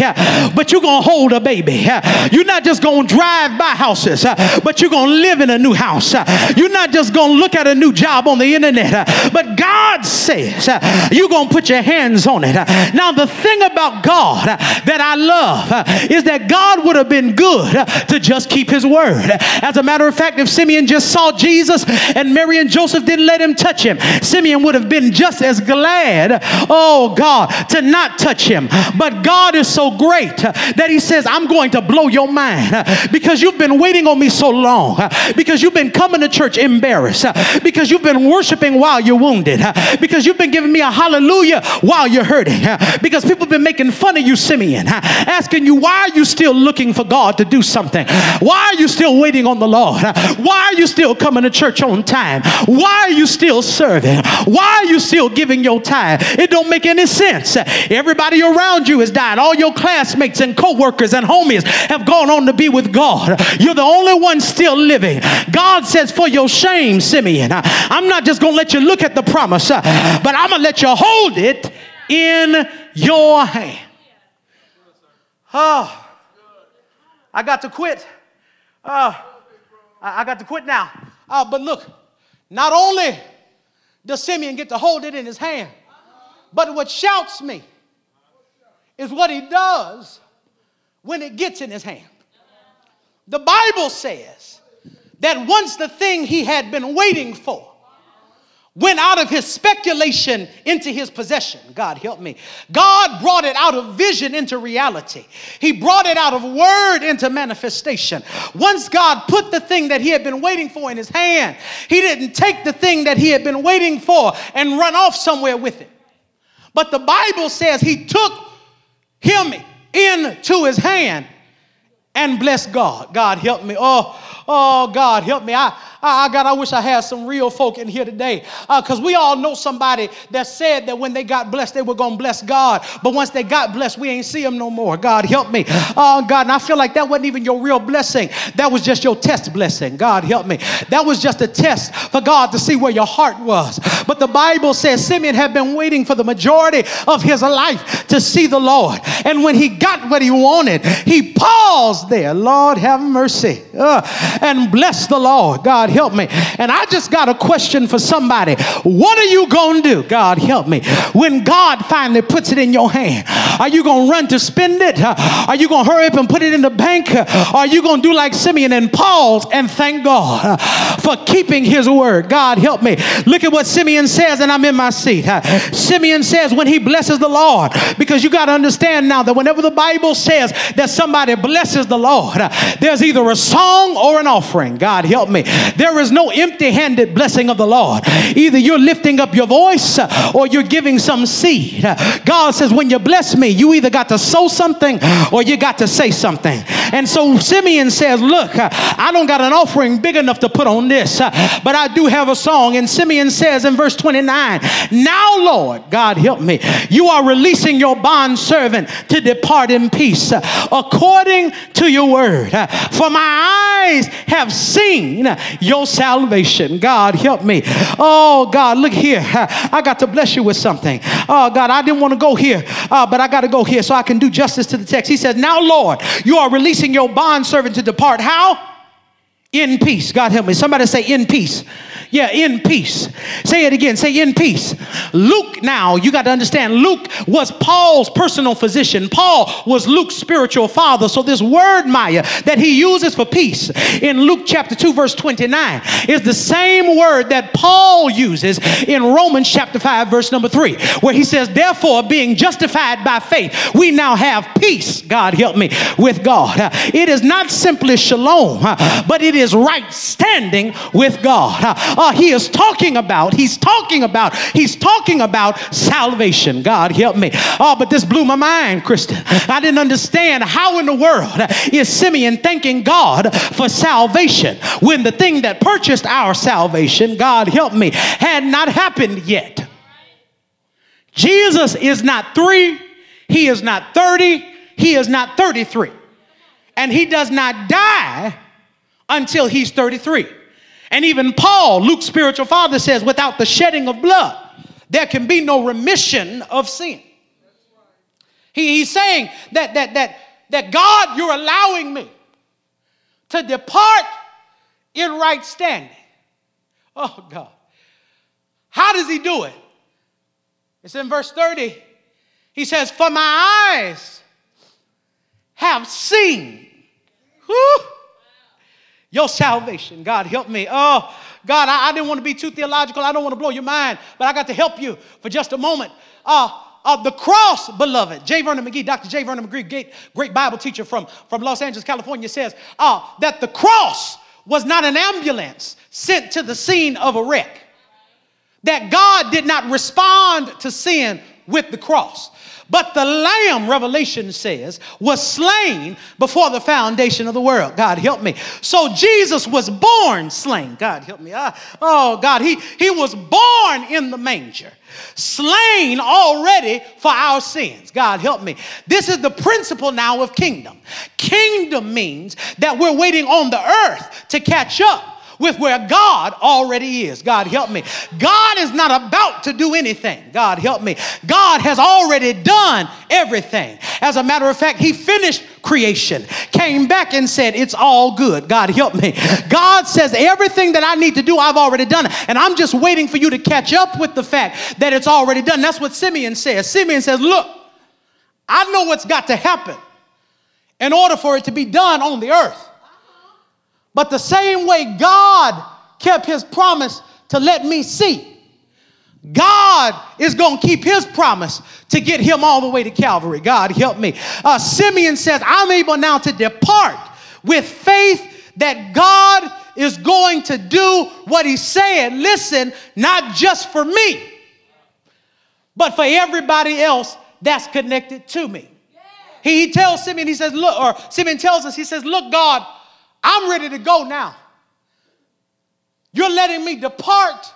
but you're going to hold a baby. You're not just going to drive by houses, but you're going to live in a new house. You're not just going to look at a new job on the internet, but God says you're going to put your hands on it. Now, the thing about God God that I love is that God would have been good to just keep his word. As a matter of fact, if Simeon just saw Jesus and Mary and Joseph didn't let him touch him, Simeon would have been just as glad, oh God, to not touch him. But God is so great that he says, I'm going to blow your mind because you've been waiting on me so long, because you've been coming to church embarrassed, because you've been worshiping while you're wounded, because you've been giving me a hallelujah while you're hurting, because people have been making fun of you, Simeon, asking you, why are you still looking for God to do something? Why are you still waiting on the Lord? Why are you still coming to church on time? Why are you still serving? Why are you still giving your time? It don't make any sense. Everybody around you has died. All your classmates and co-workers and homies have gone on to be with God. You're the only one still living. God says, for your shame, Simeon, I'm not just going to let you look at the promise, but I'm going to let you hold it in your hand. Oh, I got to quit. Oh, I got to quit now. Oh, but look, not only does Simeon get to hold it in his hand, but what shouts me is what he does when it gets in his hand. The Bible says that once the thing he had been waiting for went out of his speculation into his possession. God help me. God brought it out of vision into reality. He brought it out of word into manifestation. Once God put the thing that he had been waiting for in his hand, he didn't take the thing that he had been waiting for and run off somewhere with it. But the Bible says he took him into his hand and bless God. God help me. Oh, oh, God help me. I, I, God, I wish I had some real folk in here today. Because uh, we all know somebody that said that when they got blessed, they were going to bless God. But once they got blessed, we ain't see them no more. God help me. Oh, God, and I feel like that wasn't even your real blessing. That was just your test blessing. God help me. That was just a test for God to see where your heart was. But the Bible says Simeon had been waiting for the majority of his life to see the Lord. And when he got what he wanted, he paused there. Lord, have mercy. Uh, and bless the Lord. God help me. And I just got a question for somebody. What are you going to do? God help me. When God finally puts it in your hand, are you going to run to spend it? Are you going to hurry up and put it in the bank? Are you going to do like Simeon and pause and thank God for keeping his word? God help me. Look at what Simeon says, and I'm in my seat. Simeon says, when he blesses the Lord, because you got to understand now that whenever the Bible says that somebody blesses the Lord, there's either a song or an offering. God help me. There is no empty handed blessing of the Lord. Either you're lifting up your voice or you're giving some seed. God says, when you bless me, you either got to sow something or you got to say something. And so Simeon says, Look, I don't got an offering big enough to put on this, but I do have a song. And Simeon says in verse 29, Now, Lord, God help me, you are releasing your bond servant to depart in peace according to your word. For my eyes have seen your salvation. God, help me. Oh, God, look here. I got to bless you with something. Oh, God, I didn't want to go here, uh, but I got to go here so I can do justice to the text. He says, Now, Lord, you are releasing your bond servant to depart. How? In peace. God help me. Somebody say, In peace. Yeah, in peace. Say it again. Say in peace. Luke, now, you got to understand, Luke was Paul's personal physician. Paul was Luke's spiritual father. So, this word, Maya, that he uses for peace in Luke chapter 2, verse 29, is the same word that Paul uses in Romans chapter 5, verse number 3, where he says, Therefore, being justified by faith, we now have peace, God help me, with God. It is not simply shalom, but it is right standing with God uh, he is talking about. He's talking about. He's talking about salvation. God help me. Oh, but this blew my mind, Kristen. I didn't understand how in the world is Simeon thanking God for salvation when the thing that purchased our salvation, God help me, had not happened yet. Jesus is not three, he is not 30, he is not 33. And he does not die until he's 33. And even Paul, Luke's spiritual father, says, without the shedding of blood, there can be no remission of sin. He, he's saying that, that, that, that God, you're allowing me to depart in right standing. Oh, God. How does he do it? It's in verse 30. He says, For my eyes have seen. Whew, your salvation. God, help me. Oh, God, I, I didn't want to be too theological. I don't want to blow your mind, but I got to help you for just a moment. Uh, uh, the cross, beloved. J. Vernon McGee, Dr. J. Vernon McGee, great, great Bible teacher from, from Los Angeles, California, says uh, that the cross was not an ambulance sent to the scene of a wreck. That God did not respond to sin with the cross. But the Lamb, Revelation says, was slain before the foundation of the world. God help me. So Jesus was born slain. God help me. Ah, oh, God, he, he was born in the manger, slain already for our sins. God help me. This is the principle now of kingdom. Kingdom means that we're waiting on the earth to catch up with where God already is. God help me. God is not about to do anything. God help me. God has already done everything. As a matter of fact, He finished creation, came back and said, It's all good. God help me. God says, Everything that I need to do, I've already done. And I'm just waiting for you to catch up with the fact that it's already done. That's what Simeon says. Simeon says, Look, I know what's got to happen in order for it to be done on the earth. But the same way God kept his promise to let me see, God is going to keep his promise to get him all the way to Calvary. God help me. Uh, Simeon says, I'm able now to depart with faith that God is going to do what he said. Listen, not just for me, but for everybody else that's connected to me. he tells Simeon, he says, Look, or Simeon tells us, he says, Look, God, I'm ready to go now. You're letting me depart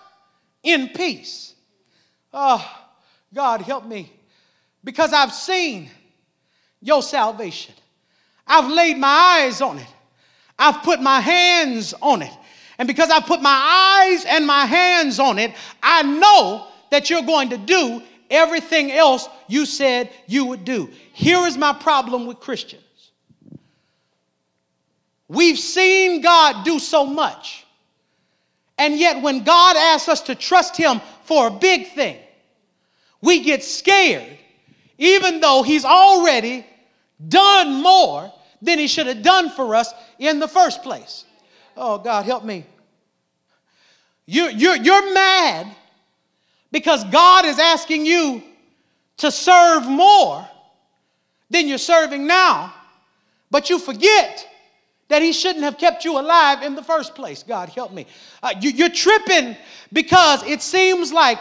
in peace. Oh, God, help me. Because I've seen your salvation. I've laid my eyes on it. I've put my hands on it. And because I've put my eyes and my hands on it, I know that you're going to do everything else you said you would do. Here is my problem with Christians we've seen God do so much. And yet, when God asks us to trust Him for a big thing, we get scared, even though He's already done more than He should have done for us in the first place. Oh, God, help me. You're, you're, you're mad because God is asking you to serve more than you're serving now, but you forget that He shouldn't have kept you alive in the first place. God, help me. Uh, you, you're tripping because it seems like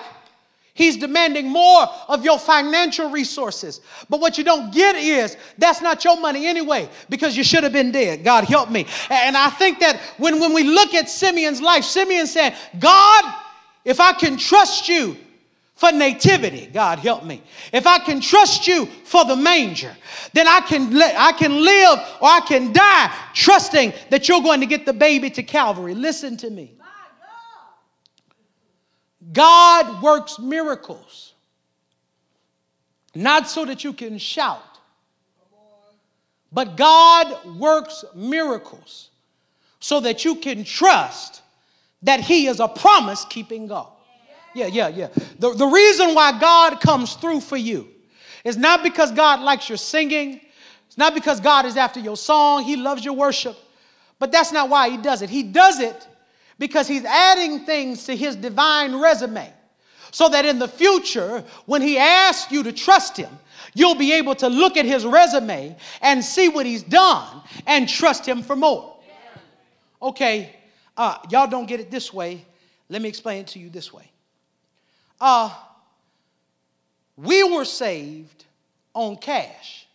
He's demanding more of your financial resources. But what you don't get is that's not your money anyway because you should have been dead. God help me. And I think that when, when we look at Simeon's life, Simeon said, God, if I can trust you for nativity, God help me. If I can trust you for the manger, then I can, li- I can live or I can die trusting that you're going to get the baby to Calvary. Listen to me. God works miracles, not so that you can shout, but God works miracles so that you can trust that He is a promise keeping God. Yeah, yeah, yeah. The, the reason why God comes through for you is not because God likes your singing, it's not because God is after your song, He loves your worship, but that's not why He does it. He does it because he's adding things to his divine resume so that in the future, when he asks you to trust him, you'll be able to look at his resume and see what he's done and trust him for more. Okay, uh, y'all don't get it this way. Let me explain it to you this way. Uh, we were saved on cash.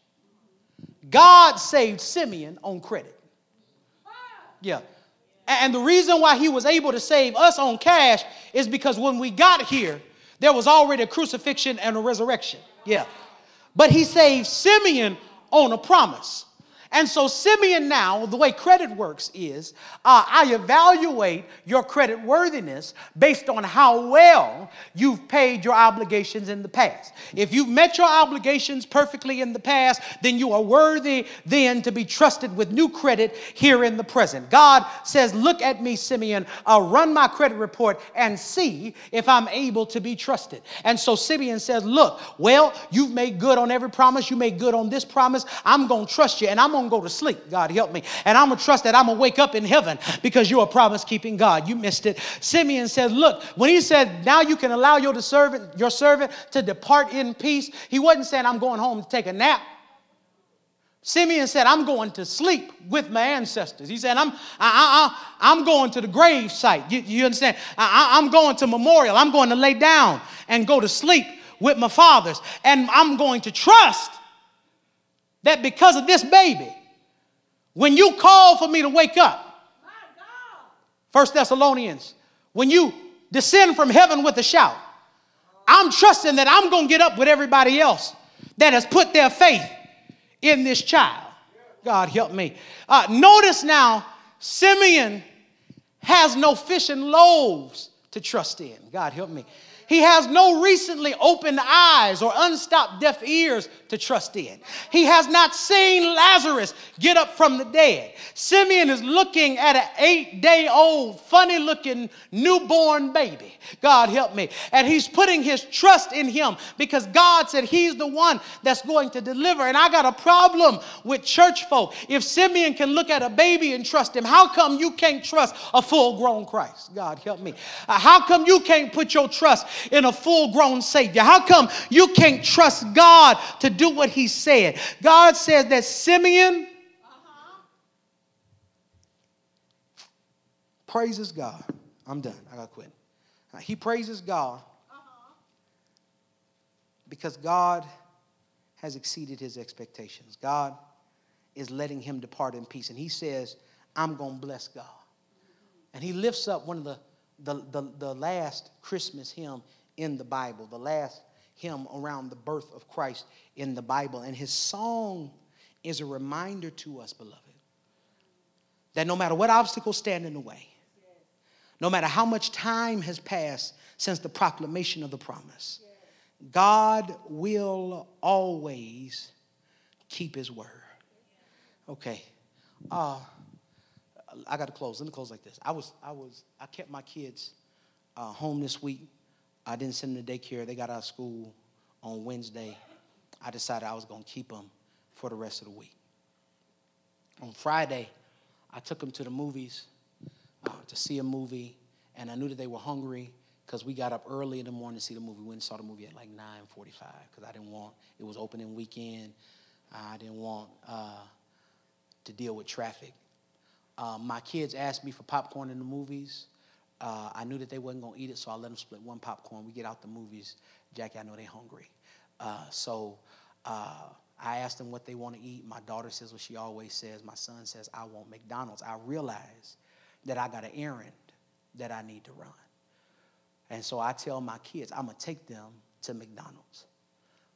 God saved Simeon on credit. Yeah. And the reason why he was able to save us on cash is because when we got here, there was already a crucifixion and a resurrection. Yeah. But he saved Simeon on a promise. And so, Simeon now, the way credit works is uh, I evaluate your credit worthiness based on how well you've paid your obligations in the past. If you've met your obligations perfectly in the past, then you are worthy then to be trusted with new credit here in the present. God says, Look at me, Simeon, I'll run my credit report and see if I'm able to be trusted. And so, Simeon says, Look, well, you've made good on every promise, you made good on this promise. I'm going to trust you and I'm going going to go to sleep. God help me. And I'm going to trust that I'm going to wake up in heaven because you're a promise keeping God. You missed it. Simeon said, Look, when he said, Now you can allow your servant, your servant to depart in peace, he wasn't saying, I'm going home to take a nap. Simeon said, I'm going to sleep with my ancestors. He said, I'm, I, I, I'm going to the grave site. You, you understand? I, I'm going to memorial. I'm going to lay down and go to sleep with my fathers. And I'm going to trust that because of this baby, when you call for me to wake up, First Thessalonians, when you descend from heaven with a shout, I'm trusting that I'm going to get up with everybody else that has put their faith in this child. God help me. Uh, notice now, Simeon has no fish and loaves to trust in. God help me. He has no recently opened eyes or unstopped deaf ears to trust in. He has not seen Lazarus get up from the dead. Simeon is looking at an eight day old, funny looking newborn baby. God help me. And he's putting his trust in him because God said he's the one that's going to deliver. And I got a problem with church folk. If Simeon can look at a baby and trust him, how come you can't trust a full grown Christ? God help me. Uh, how come you can't put your trust in a full grown Savior? How come you can't trust God to do what He said? God says that Simeon uh-huh, praises God. I'm done. I got to quit. Uh, he praises God because God has exceeded his expectations. God is letting him depart in peace. And he says, I'm going to bless God. And he lifts up one of the, the, the, the last Christmas hymn in the Bible, the last hymn around the birth of Christ in the Bible. And his song is a reminder to us, beloved, that no matter what obstacles stand in the way, no matter how much time has passed since the proclamation of the promise, God will always keep his word. Okay. Uh, I got to close. Let me close like this. I was, I was, I kept my kids uh, home this week. I didn't send them to daycare. They got out of school on Wednesday. I decided I was going to keep them for the rest of the week. On Friday, I took them to the movies uh, to see a movie, and I knew that they were hungry because we got up early in the morning to see the movie. We went and saw the movie at like 9:45 because I didn't want it was opening weekend. I didn't want uh, to deal with traffic. Uh, my kids asked me for popcorn in the movies. Uh, I knew that they wasn't gonna eat it, so I let them split one popcorn. We get out the movies. Jackie, I know they're hungry, uh, so uh, I asked them what they want to eat. My daughter says what she always says. My son says, "I want McDonald's." I realize that I got an errand that I need to run. And so I tell my kids, I'm to take them to McDonald's,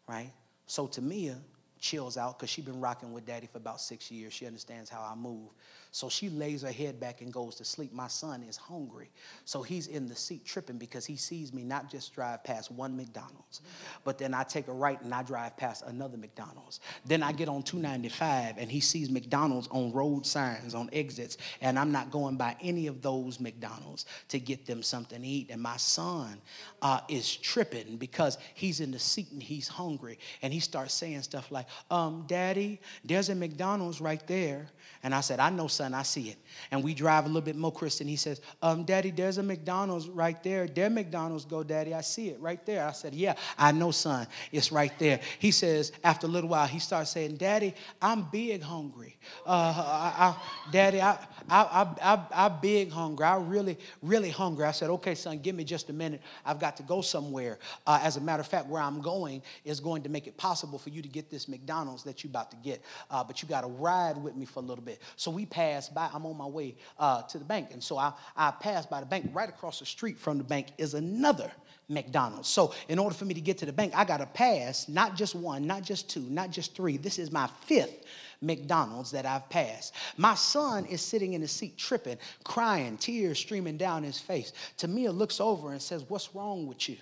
right? So Tamia chills out because she's been rocking with daddy for about six years. She understands how I move. So she lays her head back and goes to sleep. My son is hungry. So he's in the seat tripping because he sees me not just drive past one McDonald's, but then I take a right and I drive past another McDonald's. Then I get on 295 and he sees McDonald's on road signs, on exits, and I'm not going by any of those McDonald's to get them something to eat. And my son uh, is tripping because he's in the seat and he's hungry. And he starts saying stuff like, um, Daddy, there's a McDonald's right there. And I said, I know, son, I see it. And we drive a little bit more, Kristen. He says, um, Daddy, there's a McDonald's right there. There McDonald's go, Daddy. I see it right there. I said, Yeah, I know, son. It's right there. He says, after a little while, he starts saying, Daddy, I'm big hungry. Uh, I, I, Daddy, I, I, I, I, big hungry. I really, really hungry. I said, Okay, son, give me just a minute. I've got to go somewhere. Uh, as a matter of fact, where I'm going is going to make it possible for you to get this McDonald's that you're about to get. Uh, but you got to ride with me for a little bit. So we passed by. I'm on my way uh, to the bank. And so I, I passed by the bank. Right across the street from the bank is another McDonald's. So in order for me to get to the bank, I got to pass not just one, not just two, not just three. This is my fifth McDonald's that I've passed. My son is sitting in the seat tripping, crying, tears streaming down his face. Tamia looks over and says, What's wrong with you?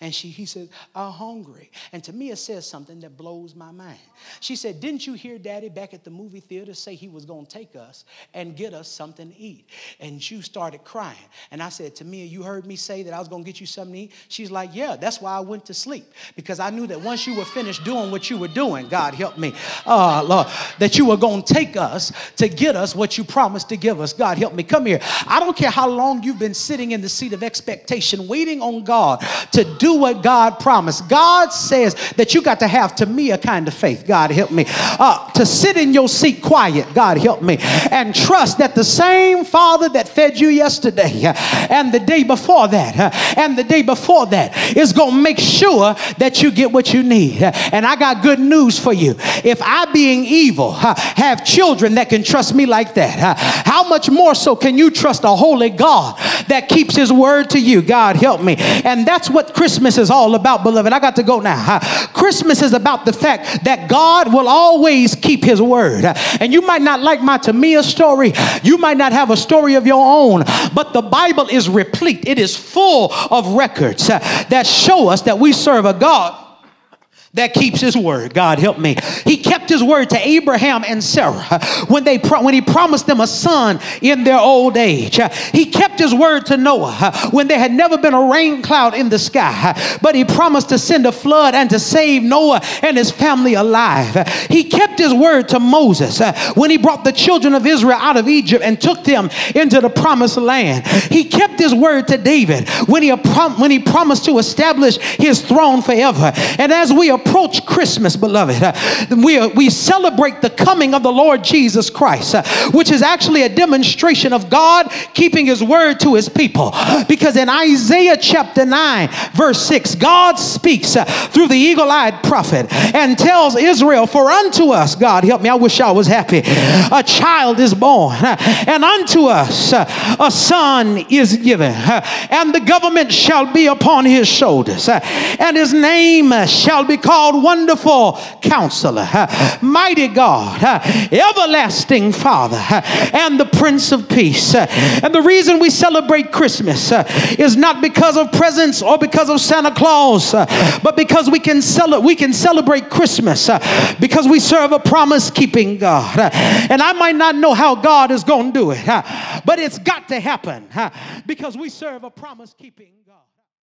And she, he said, I'm hungry. And Tamia says something that blows my mind. She said, Didn't you hear daddy back at the movie theater say he was going to take us and get us something to eat? And you started crying. And I said, Tamia, you heard me say that I was going to get you something to eat? She's like, Yeah, that's why I went to sleep. Because I knew that once you were finished doing what you were doing, God help me, uh, Lord, that you were going to take us to get us what you promised to give us. God help me. Come here. I don't care how long you've been sitting in the seat of expectation, waiting on God to do what God promised. God says that you got to have to me a kind of faith. God help me. Uh, to sit in your seat quiet. God help me. And trust that the same Father that fed you yesterday uh, and the day before that uh, and the day before that is going to make sure that you get what you need. And I got good news for you. If I, being evil, uh, have children that can trust me like that, how much more so can you trust a holy God that keeps his word to you? God help me. And that's what Christmas is all about, beloved. I got to go now. Christmas is about the fact that God will always keep his word. And you might not like my Tamia story, you might not have a story of your own, but the Bible is replete, it is full of records uh, that show us that we serve a God that keeps his word. God help me. He kept his word to Abraham and Sarah when they when he promised them a son in their old age. He kept his word to Noah when there had never been a rain cloud in the sky, but he promised to send a flood and to save Noah and his family alive. He kept his word to Moses when he brought the children of Israel out of Egypt and took them into the promised land. He kept his word to David when he when he promised to establish his throne forever. And as we are approach Christmas, beloved, uh, we, we celebrate the coming of the Lord Jesus Christ, uh, which is actually a demonstration of God keeping his word to his people. Because in Isaiah chapter 9, verse 6, God speaks uh, through the eagle eyed prophet and tells Israel, For unto us, God help me, I wish I was happy, a child is born, uh, and unto us uh, a son is given, uh, and the government shall be upon his shoulders, uh, and his name uh, shall be called Wonderful Counselor, Mighty God, Everlasting Father, and the Prince of Peace. And the reason we celebrate Christmas is not because of presents or because of Santa Claus, but because we can, cele- we can celebrate Christmas because we serve a promise keeping God. And I might not know how God is going to do it, but it's got to happen because we serve a promise keeping